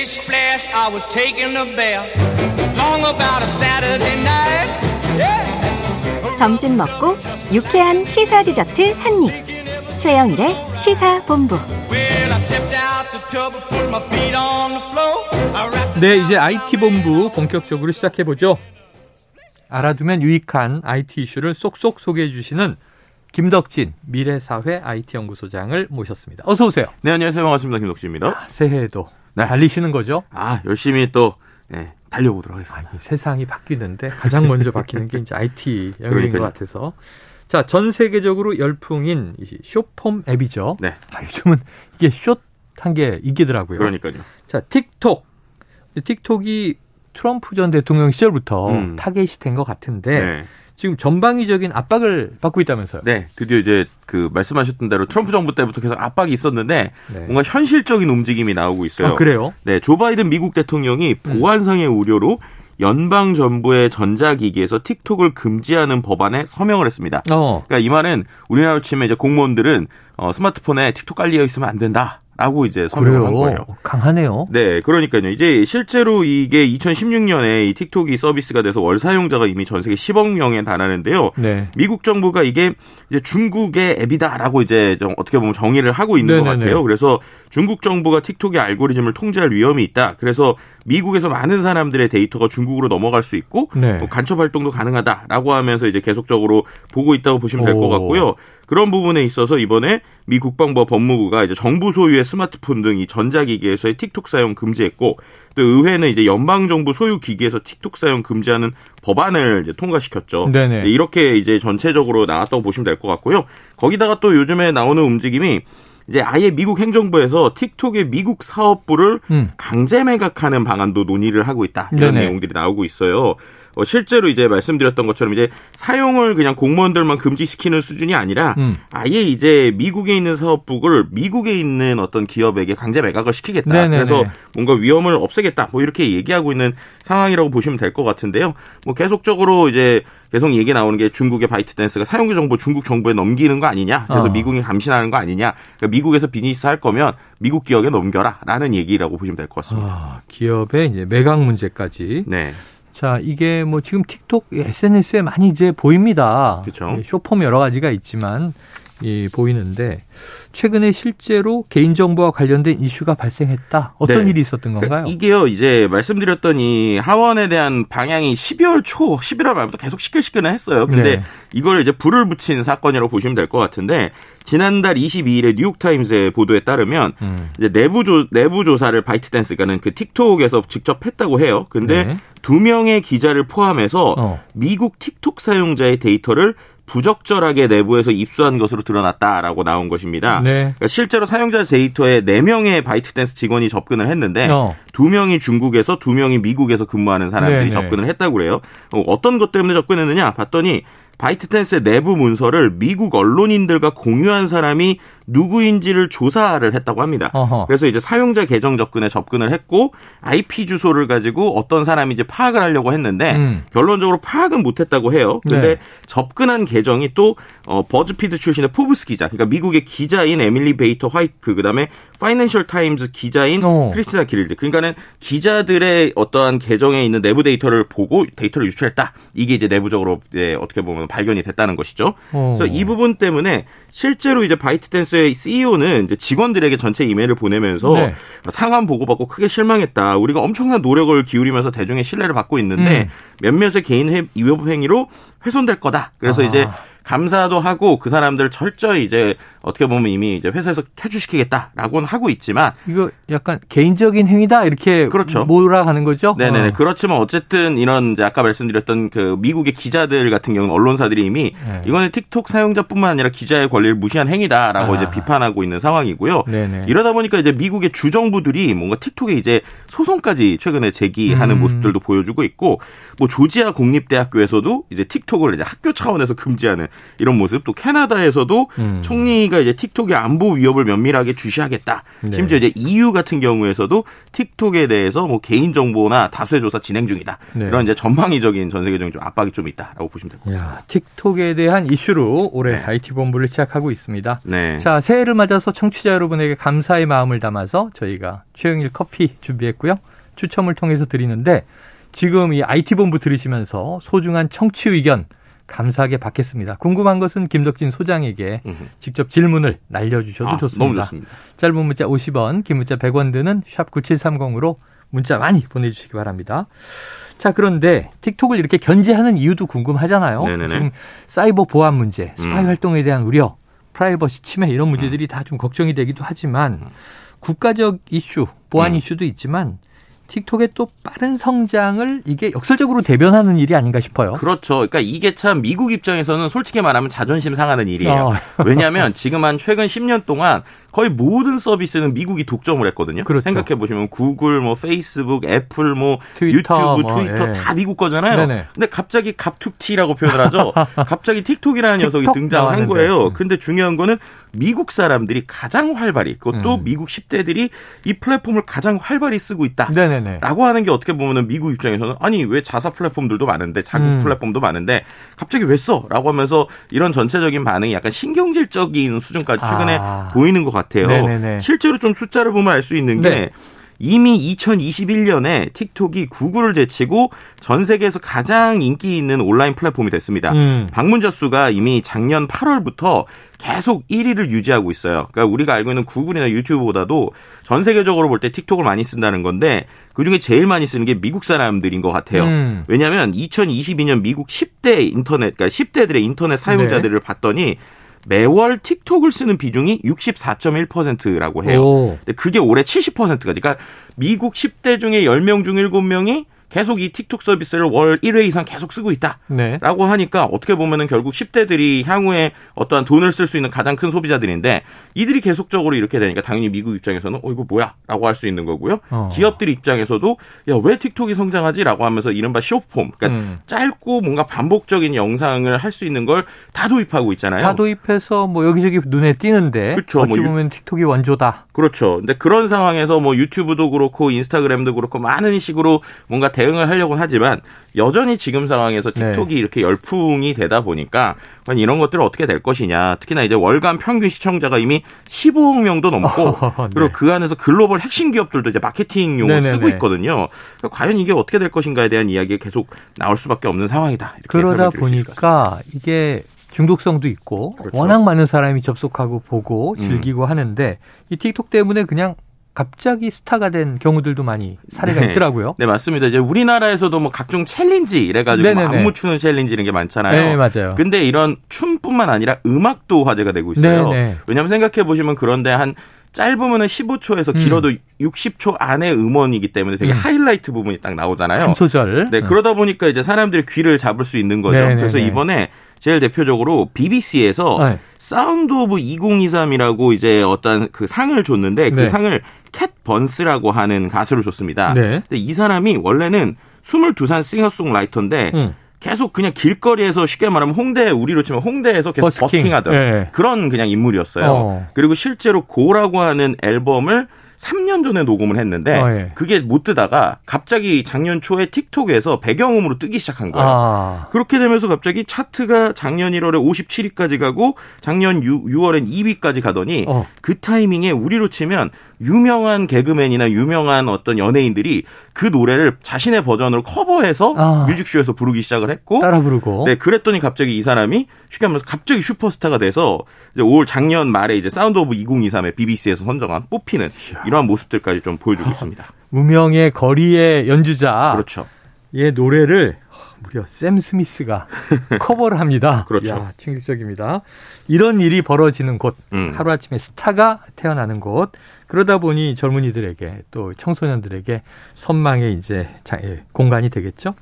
Splish splash, I was taking a bath. Long about a Saturday night. Yeah. 점심 먹고 유쾌한 시사 디저트 한 입. 최영일의 시사 본부. Well, I stepped out the tub and put my feet on the floor. I wrapped 네, 이제 IT 본부 본격적으로 시작해 보죠. 알아두면 유익한 IT 이슈를 쏙쏙 소개해 주시는 김덕진 미래사회 IT 연구소장을 모셨습니다. 어서 오세요. 네, 안녕하세요. 반갑습니다. 김덕진입니다. 새해에도 네. 달리시는 거죠? 아, 열심히 또, 네, 달려보도록 아, 하겠습니다. 이 세상이 바뀌는데 가장 먼저 바뀌는 게 이제 IT 영역인 것. 같아서. 자, 전 세계적으로 열풍인 이 쇼폼 앱이죠. 네. 아, 요즘은 이게 숏한 게 이기더라고요. 그러니까요. 자, 틱톡. 이 틱톡이 트럼프 전 대통령 시절부터 음. 타겟이 된 것 같은데 네. 지금 전방위적인 압박을 받고 있다면서요. 네, 드디어 이제 그 말씀하셨던 대로 트럼프 정부 때부터 계속 압박이 있었는데 네. 뭔가 현실적인 움직임이 나오고 있어요. 아, 그래요? 네, 조 바이든 미국 대통령이 보안상의 우려로 연방 정부의 전자기기에서 틱톡을 금지하는 법안에 서명을 했습니다. 어. 그러니까 이 말은 우리나라로 치면 이제 공무원들은 어, 스마트폰에 틱톡 깔려 있으면 안 된다 라고 이제 서명을 한 거예요. 강하네요. 네, 그러니까요. 이제 실제로 이게 2016년에 이 틱톡이 서비스가 돼서 월 사용자가 이미 전 세계 10억 명에 달하는데요. 네. 미국 정부가 이게 이제 중국의 앱이다라고 이제 좀 어떻게 보면 정의를 하고 있는 것 네네네. 같아요. 그래서 중국 정부가 틱톡의 알고리즘을 통제할 위험이 있다. 그래서 미국에서 많은 사람들의 데이터가 중국으로 넘어갈 수 있고 네. 또 간첩 활동도 가능하다라고 하면서 이제 계속적으로 보고 있다고 보시면 될것 오. 같고요. 그런 부분에 있어서 이번에 미 국방부와 법무부가 이제 정부 소유의 스마트폰 등 이 전자기기에서의 틱톡 사용 금지했고 또 의회는 이제 연방 정부 소유 기기에서 틱톡 사용 금지하는 법안을 이제 통과시켰죠. 네네. 네, 이렇게 이제 전체적으로 나왔다고 보시면 될 것 같고요. 거기다가 또 요즘에 나오는 움직임이 이제 아예 미국 행정부에서 틱톡의 미국 사업부를 음. 강제 매각하는 방안도 논의를 하고 있다. 이런 네네. 내용들이 나오고 있어요. 어, 실제로 이제 말씀드렸던 것처럼 이제 사용을 그냥 공무원들만 금지시키는 수준이 아니라 음. 아예 이제 미국에 있는 사업부를 미국에 있는 어떤 기업에게 강제 매각을 시키겠다. 네네네. 그래서 뭔가 위험을 없애겠다. 뭐 이렇게 얘기하고 있는 상황이라고 보시면 될 것 같은데요. 뭐 계속적으로 이제 계속 얘기 나오는 게 중국의 바이트댄스가 사용자 정보 중국 정부에 넘기는 거 아니냐. 그래서 어. 미국이 감시하는 거 아니냐. 그러니까 미국에서 비즈니스 할 거면 미국 기업에 넘겨라라는 얘기라고 보시면 될 것 같습니다. 아, 기업의 이제 매각 문제까지. 네. 자, 이게 뭐 지금 틱톡 SNS에 많이 이제 보입니다. 예, 쇼폼 여러 가지가 있지만 이 보이는데 최근에 실제로 개인정보와 관련된 이슈가 발생했다. 어떤 네. 일이 있었던 건가요? 그러니까 이게요, 이제 말씀드렸던 이 하원에 대한 방향이 12월 초, 11월 말부터 계속 시끌시끌은 했어요. 근데 네. 이걸 이제 불을 붙인 사건이라고 보시면 될 것 같은데 지난달 22일에 뉴욕타임스의 보도에 따르면 음. 이제 내부 조 내부 조사를 바이트댄스가는 그 틱톡에서 직접 했다고 해요. 근데 네. 두 명의 기자를 포함해서 어. 미국 틱톡 사용자의 데이터를 부적절하게 내부에서 입수한 것으로 드러났다라고 나온 것입니다. 네. 그러니까 실제로 사용자 데이터에 4명의 바이트댄스 직원이 접근을 했는데 어. 두 명이 중국에서 두 명이 미국에서 근무하는 사람들이 네네. 접근을 했다고 그래요. 어, 어떤 것 때문에 접근했느냐 봤더니 바이트댄스의 내부 문서를 미국 언론인들과 공유한 사람이 누구인지를 조사를 했다고 합니다. 어허. 그래서 이제 사용자 계정 접근에 접근을 했고 IP 주소를 가지고 어떤 사람인지 파악을 하려고 했는데 음. 결론적으로 파악은 못했다고 해요. 근데 네. 접근한 계정이 또 어, 버즈피드 출신의 포브스 기자, 그러니까 미국의 기자인 에밀리 베이커 화이트, 그다음에 파이낸셜 타임즈 기자인 어. 크리스티나 크리들. 그러니까는 기자들의 어떠한 계정에 있는 내부 데이터를 보고 데이터를 유출했다. 이게 이제 내부적으로 이제 어떻게 보면 발견이 됐다는 것이죠. 어. 그래서 이 부분 때문에 실제로 이제 바이트댄스의 CEO는 이제 직원들에게 전체 이메일을 보내면서 네. 상황 보고받고 크게 실망했다. 우리가 엄청난 노력을 기울이면서 대중의 신뢰를 받고 있는데 음. 몇몇의 개인 회- 위협 행위로 훼손될 거다. 그래서 아. 이제 감사도 하고 그 사람들을 철저히 이제 어떻게 보면 이미 이제 회사에서 퇴출시키겠다라고는 하고 있지만 이거 약간 개인적인 행위다 이렇게 그렇죠. 몰아가는 거죠? 네네네. 어. 그렇지만 어쨌든 이런 이제 아까 말씀드렸던 그 미국의 기자들 같은 경우는 언론사들이 이미 네. 이거는 틱톡 사용자뿐만 아니라 기자의 권리를 무시한 행위다라고 아. 이제 비판하고 있는 상황이고요. 네네. 이러다 보니까 이제 미국의 주정부들이 뭔가 틱톡에 이제 소송까지 최근에 제기하는 음. 모습들도 보여주고 있고 뭐 조지아 공립대학교에서도 이제 틱톡을 이제 학교 차원에서 금지하는 이런 모습 또 캐나다에서도 음. 총리가 이제 틱톡의 안보 위협을 면밀하게 주시하겠다. 네. 심지어 이제 EU 같은 경우에서도 틱톡에 대해서 뭐 개인 정보나 다수의 조사 진행 중이다. 네. 이런 이제 전방위적인 전 세계적인 좀 압박이 좀 있다라고 보시면 될 것 같습니다. 야, 틱톡에 대한 이슈로 올해 네. IT 본부를 시작하고 있습니다. 네. 자, 새해를 맞아서 청취자 여러분에게 감사의 마음을 담아서 저희가 최영일 커피 준비했고요. 추첨을 통해서 드리는데 지금 이 IT 본부 들으시면서 소중한 청취 의견 감사하게 받겠습니다. 궁금한 것은 김덕진 소장에게. 직접 질문을 날려주셔도 아, 좋습니다. 너무 좋습니다. 짧은 문자 50원, 긴 문자 100원 드는 샵 9730으로 문자 많이 보내주시기 바랍니다. 자, 그런데 틱톡을 이렇게 견제하는 이유도 궁금하잖아요. 네네네. 지금 사이버 보안 문제, 스파이 음. 활동에 대한 우려, 프라이버시 침해 이런 문제들이 다좀 걱정이 되기도 하지만 국가적 이슈, 보안 음. 이슈도 있지만 틱톡의 또 빠른 성장을 이게 역설적으로 대변하는 일이 아닌가 싶어요. 그렇죠. 그러니까 이게 참 미국 입장에서는 솔직히 말하면 자존심 상하는 일이에요. 어. 왜냐하면 지금 한 최근 10년 동안 거의 모든 서비스는 미국이 독점을 했거든요. 그렇죠. 생각해 보시면 구글, 뭐 페이스북, 애플, 뭐 트위터, 유튜브, 뭐, 트위터 예. 다 미국 거잖아요. 네네. 근데 갑자기 갑툭튀라고 표현을 하죠. 갑자기 틱톡이라는 녀석이 틱톡 등장한 나왔는데. 거예요. 음. 근데 중요한 거는 미국 사람들이 가장 활발히 그것도 음. 미국 10대들이 이 플랫폼을 가장 활발히 쓰고 있다. 네네네. 라고 하는 게 어떻게 보면은 미국 입장에서는 아니 왜 자사 플랫폼들도 많은데 자국 음. 플랫폼도 많은데 갑자기 왜 써? 라고 하면서 이런 전체적인 반응이 약간 신경질적인 수준까지 최근에 아. 보이는 것 같아요. 네네네. 실제로 좀 숫자를 보면 알 수 있는 게 네. 이미 2021년에 틱톡이 구글을 제치고 전 세계에서 가장 인기 있는 온라인 플랫폼이 됐습니다. 음. 방문자 수가 이미 작년 8월부터 계속 1위를 유지하고 있어요. 그러니까 우리가 알고 있는 구글이나 유튜브보다도 전 세계적으로 볼 때 틱톡을 많이 쓴다는 건데 그중에 제일 많이 쓰는 게 미국 사람들인 것 같아요. 음. 왜냐하면 2022년 미국 10대 인터넷, 그러니까 10대들의 인터넷 사용자들을 네. 봤더니 매월 틱톡을 쓰는 비중이 64.1%라고 해요. 오. 근데 그게 올해 70%가 그러니까 미국 10대 중에 10명 중 7명이 계속 이 틱톡 서비스를 월 1회 이상 계속 쓰고 있다. 네. 라고 하니까 어떻게 보면은 결국 10대들이 향후에 어떠한 돈을 쓸 수 있는 가장 큰 소비자들인데 이들이 계속적으로 이렇게 되니까 당연히 미국 입장에서는 어 이거 뭐야? 라고 할 수 있는 거고요. 어. 기업들 입장에서도 야 왜 틱톡이 성장하지? 라고 하면서 이른바 쇼폼 그러니까 음. 짧고 뭔가 반복적인 영상을 할 수 있는 걸 다 도입하고 있잖아요. 다 도입해서 뭐 여기저기 눈에 띄는데 그쵸, 어찌 뭐 유- 보면 틱톡이 원조다. 그렇죠. 근데 그런 상황에서 뭐 유튜브도 그렇고 인스타그램도 그렇고 많은 식으로 뭔가 대응을 하려고 하지만 여전히 지금 상황에서 네. 틱톡이 이렇게 열풍이 되다 보니까 이런 것들을 어떻게 될 것이냐. 특히나 이제 월간 평균 시청자가 이미 15억 명도 넘고 네. 그리고 그 안에서 글로벌 핵심 기업들도 이제 마케팅용으로 네네네. 쓰고 있거든요. 그러니까 과연 이게 어떻게 될 것인가에 대한 이야기가 계속 나올 수밖에 없는 상황이다. 그러다. 보니까 이게 중독성도 있고 그렇죠. 워낙 많은 사람이 접속하고 보고 음. 즐기고 하는데 이 틱톡 때문에 그냥 갑자기 스타가 된 경우들도 많이 사례가 네. 있더라고요. 네, 맞습니다. 이제 우리나라에서도 뭐 각종 챌린지 이래가지고 뭐. 안무 추는 챌린지 이런 게 많잖아요. 네, 맞아요. 근데 이런 춤뿐만 아니라 음악도 화제가 되고 있어요. 네네. 왜냐하면 생각해 보시면 그런데 한 짧으면은 15초에서 길어도 60초 안의 음원이기 때문에 되게 음. 하이라이트 부분이 딱 나오잖아요. 한 소절. 네, 음. 그러다 보니까 이제 사람들이 귀를 잡을 수 있는 거죠. 네네네. 그래서 이번에 제일 대표적으로 BBC에서 네. Sound of 2023이라고 이제 어떤 그 상을 줬는데 그 네. 상을 캣 번스라고 하는 가수를 줬습니다. 네. 근데 이 사람이 원래는 22살 싱어송라이터인데 음. 계속 그냥 길거리에서 쉽게 말하면 홍대 우리로 치면 홍대에서 계속 버스킹. 하던 예. 그런 그냥 인물이었어요. 어. 그리고 실제로 Go라고 하는 앨범을 3년 전에 녹음을 했는데 어, 예. 그게 못 뜨다가 갑자기 작년 초에 틱톡에서 배경음으로 뜨기 시작한 거예요. 아. 그렇게 되면서 갑자기 차트가 작년 1월에 57위까지 가고 작년 6, 6월엔 2위까지 가더니 어. 그 타이밍에 우리로 치면 유명한 개그맨이나 유명한 어떤 연예인들이 그 노래를 자신의 버전으로 커버해서 아. 뮤직쇼에서 부르기 시작을 했고 따라 부르고. 네, 그랬더니 갑자기 이 사람이 쉽게 말해서 갑자기 슈퍼스타가 돼서 이제 올 작년 말에 이제 Sound of 2023에 BBC에서 선정한 뽑히는 이러한 모습들까지 좀 보여주고 있습니다. 무명의 거리의 연주자. 그렇죠. 얘 노래를 무려 샘 스미스가 커버를 합니다. 그렇죠. 이야, 충격적입니다. 이런 일이 벌어지는 곳, 음. 하루아침에 스타가 태어나는 곳, 그러다 보니 젊은이들에게 또 청소년들에게 선망의 이제 자- 예, 공간이 되겠죠.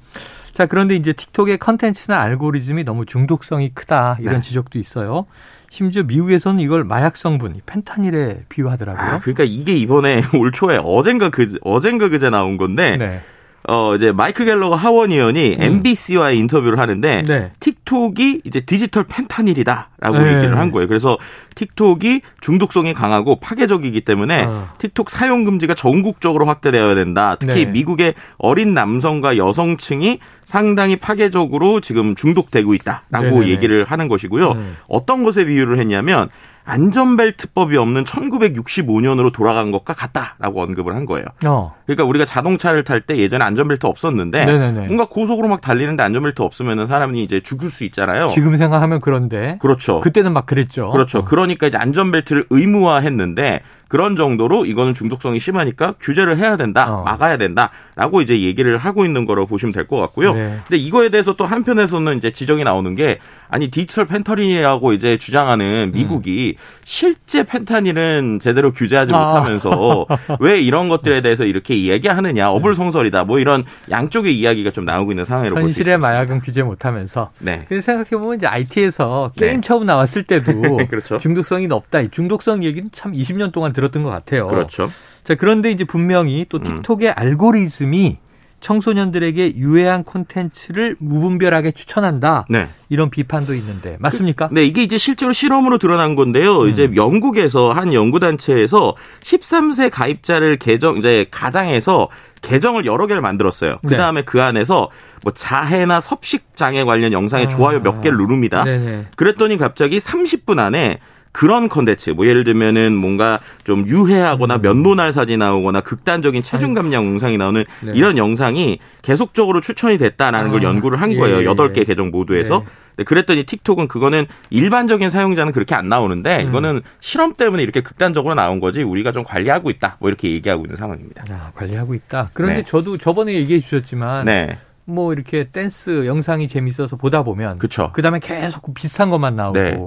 자, 그런데 이제 틱톡의 컨텐츠나 알고리즘이 너무 중독성이 크다 이런 네. 지적도 있어요. 심지어 미국에서는 이걸 마약 성분, 이 펜타닐에 비유하더라고요. 아, 그러니까 이게 이번에 올 초에 어젠가 그 어젠가 그제 나온 건데 네. 어 이제 마이크 갤러거 하원 의원이 음. MBC와의 인터뷰를 하는데 네. 틱톡이 이제 디지털 펜타닐이다라고 네. 얘기를 한 거예요. 그래서 틱톡이 중독성이 강하고 파괴적이기 때문에 어. 틱톡 사용 금지가 전국적으로 확대되어야 된다. 특히 네. 미국의 어린 남성과 여성층이 상당히 파괴적으로 지금 중독되고 있다라고 네네네. 얘기를 하는 것이고요. 음. 어떤 것에 비유를 했냐면 안전벨트법이 없는 1965년으로 돌아간 것과 같다라고 언급을 한 거예요. 어. 그러니까 우리가 자동차를 탈 때 예전에 안전벨트 없었는데 네네네. 뭔가 고속으로 막 달리는데 안전벨트 없으면 사람이 이제 죽을 수 있잖아요. 지금 생각하면 그런데 그렇죠. 그때는 막 그랬죠. 그렇죠. 어. 그러니까 이제 안전벨트를 의무화했는데 그런 정도로 이거는 중독성이 심하니까 규제를 해야 된다, 어. 막아야 된다라고 이제 얘기를 하고 있는 거라고 보시면 될 것 같고요. 네. 근데 이거에 대해서 또 한편에서는 이제 지적이 나오는 게 아니 디지털 펜타닐이라고 이제 주장하는 미국이 실제 펜타닐은 제대로 규제하지 음. 아. 못하면서 왜 이런 것들에 대해서 이렇게 얘기하느냐 어불성설이다 뭐 이런 양쪽의 이야기가 좀 나오고 있는 상황이라고 볼수 현실의 있습니다. 마약은 규제 못하면서. 네. 근데 생각해 보면 이제 IT에서 네. 게임 처음 나왔을 때도 그렇죠. 중독성이 높다. 이 중독성 얘기는 참 20년 동안 들었던 것 같아요. 그렇죠. 자, 그런데 이제 분명히 또 틱톡의 알고리즘이 청소년들에게 유해한 콘텐츠를 무분별하게 추천한다. 네. 이런 비판도 있는데 맞습니까? 네, 이게 이제 실제로 실험으로 드러난 건데요. 음. 이제 영국에서 한 연구 단체에서 13세 가입자를 계정, 이제 가장해서 계정을 여러 개를 만들었어요. 그 네. 다음에 그 안에서 뭐 자해나 섭식 장애 관련 영상에 아. 좋아요 몇 개를 누릅니다. 네네. 그랬더니 갑자기 30분 안에 그런 컨텐츠, 뭐 예를 들면은 뭔가 좀 유해하거나 음. 면도날 사진 나오거나 극단적인 체중 감량 영상이 나오는 네. 이런 영상이 계속적으로 추천이 됐다라는 걸 아, 연구를 한 예, 거예요. 예, 여덟 개 예. 계정 모두에서. 네. 네, 그랬더니 틱톡은 그거는 일반적인 사용자는 그렇게 안 나오는데 음. 이거는 실험 때문에 이렇게 극단적으로 나온 거지 우리가 좀 관리하고 있다. 뭐 이렇게 얘기하고 있는 상황입니다. 야, 관리하고 있다. 그런데 네. 저도 저번에 얘기해 주셨지만 네. 뭐 이렇게 댄스 영상이 재밌어서 보다 보면 그쵸. 그다음에 계속 비슷한 것만 나오고 네.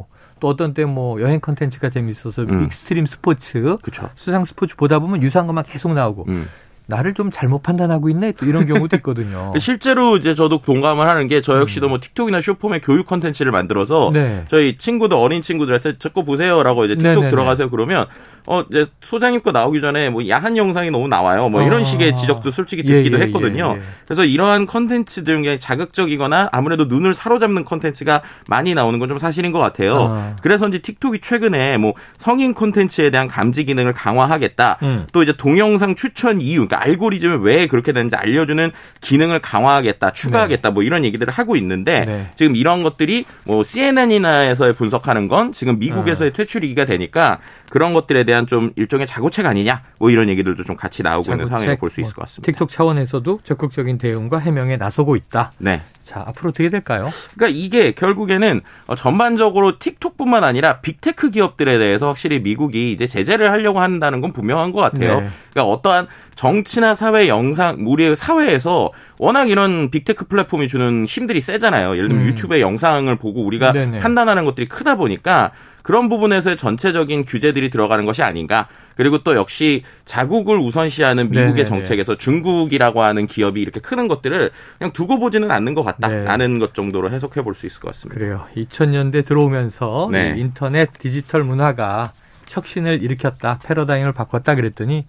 또 어떤 때 뭐 여행 컨텐츠가 재밌어서 음. 익스트림 스포츠 그쵸. 수상 스포츠 보다 보면 유사한 것만 계속 나오고 음. 나를 좀 잘못 판단하고 있네 또 이런 경우도 있거든요. 실제로 이제 저도 동감을 하는 게 저 역시도 뭐 틱톡이나 숏폼의 교육 컨텐츠를 만들어서 음. 네. 저희 친구들 어린 친구들한테 저거 보세요라고 이제 틱톡 네네네. 들어가세요 그러면 어 이제 소장님 거 나오기 전에 뭐 야한 영상이 너무 나와요. 뭐 이런 아. 식의 지적도 솔직히 예, 듣기도 예, 했거든요. 예, 예. 그래서 이러한 컨텐츠들 중에 자극적이거나 아무래도 눈을 사로잡는 컨텐츠가 많이 나오는 건 좀 사실인 것 같아요. 아. 그래서인지 틱톡이 최근에 뭐 성인 콘텐츠에 대한 감지 기능을 강화하겠다. 음. 또 이제 동영상 추천 이유, 그러니까 알고리즘을 왜 그렇게 되는지 알려주는 기능을 강화하겠다, 추가하겠다, 뭐 이런 얘기들을 하고 있는데 네. 지금 이런 것들이 뭐 CNN이나에서 분석하는 건 지금 미국에서의 아. 퇴출이기가 되니까 그런 것들에 대한 좀 일종의 자구책 아니냐, 뭐 이런 얘기들도 좀 같이 나오고 있는 자구책, 상황이라고 볼수뭐 있을 것 같습니다. 틱톡 차원에서도 적극적인 대응과 해명에 나서고 있다. 네. 자 앞으로 어떻게 될까요? 그러니까 이게 결국에는 어, 전반적으로 틱톡뿐만 아니라 빅테크 기업들에 대해서 확실히 미국이 이제 제재를 하려고 한다는 건 분명한 것 같아요. 네. 그러니까 어떠한 정치나 사회 영상, 우리 사회에서 워낙 이런 빅테크 플랫폼이 주는 힘들이 세잖아요. 예를 들면 음. 유튜브의 영상을 보고 우리가 네네. 판단하는 것들이 크다 보니까 그런 부분에서의 전체적인 규제들이 들어가는 것이 아닌가. 그리고 또 역시 자국을 우선시하는 미국의 네네네. 정책에서 중국이라고 하는 기업이 이렇게 크는 것들을 그냥 두고 보지는 않는 것 네. 같다라는 것 정도로 해석해 볼 수 있을 것 같습니다. 그래요. 2000년대 들어오면서 네. 이 인터넷 디지털 문화가 혁신을 일으켰다, 패러다임을 바꿨다 그랬더니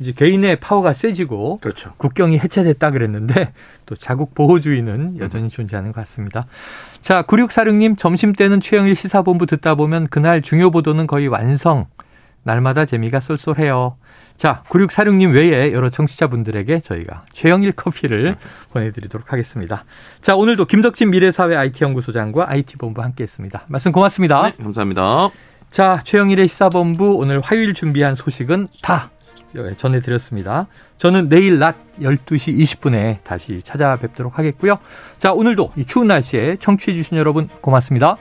이제 개인의 파워가 세지고 그렇죠. 국경이 해체됐다 그랬는데 또 자국 보호주의는 여전히 존재하는 것 같습니다. 자, 9646님 점심 때는 최영일 시사본부 듣다 보면 그날 중요 보도는 거의 완성. 날마다 재미가 쏠쏠해요. 자, 9646님 외에 여러 청취자분들에게 저희가 최영일 커피를 보내드리도록 하겠습니다. 자, 오늘도 김덕진 미래사회 IT연구소장과 IT본부 함께 했습니다. 말씀 고맙습니다. 네, 감사합니다. 자, 최영일의 시사본부 오늘 화요일 준비한 소식은 다 전해드렸습니다. 저는 내일 낮 12시 20분에 다시 찾아뵙도록 하겠고요. 자, 오늘도 이 추운 날씨에 청취해주신 여러분 고맙습니다.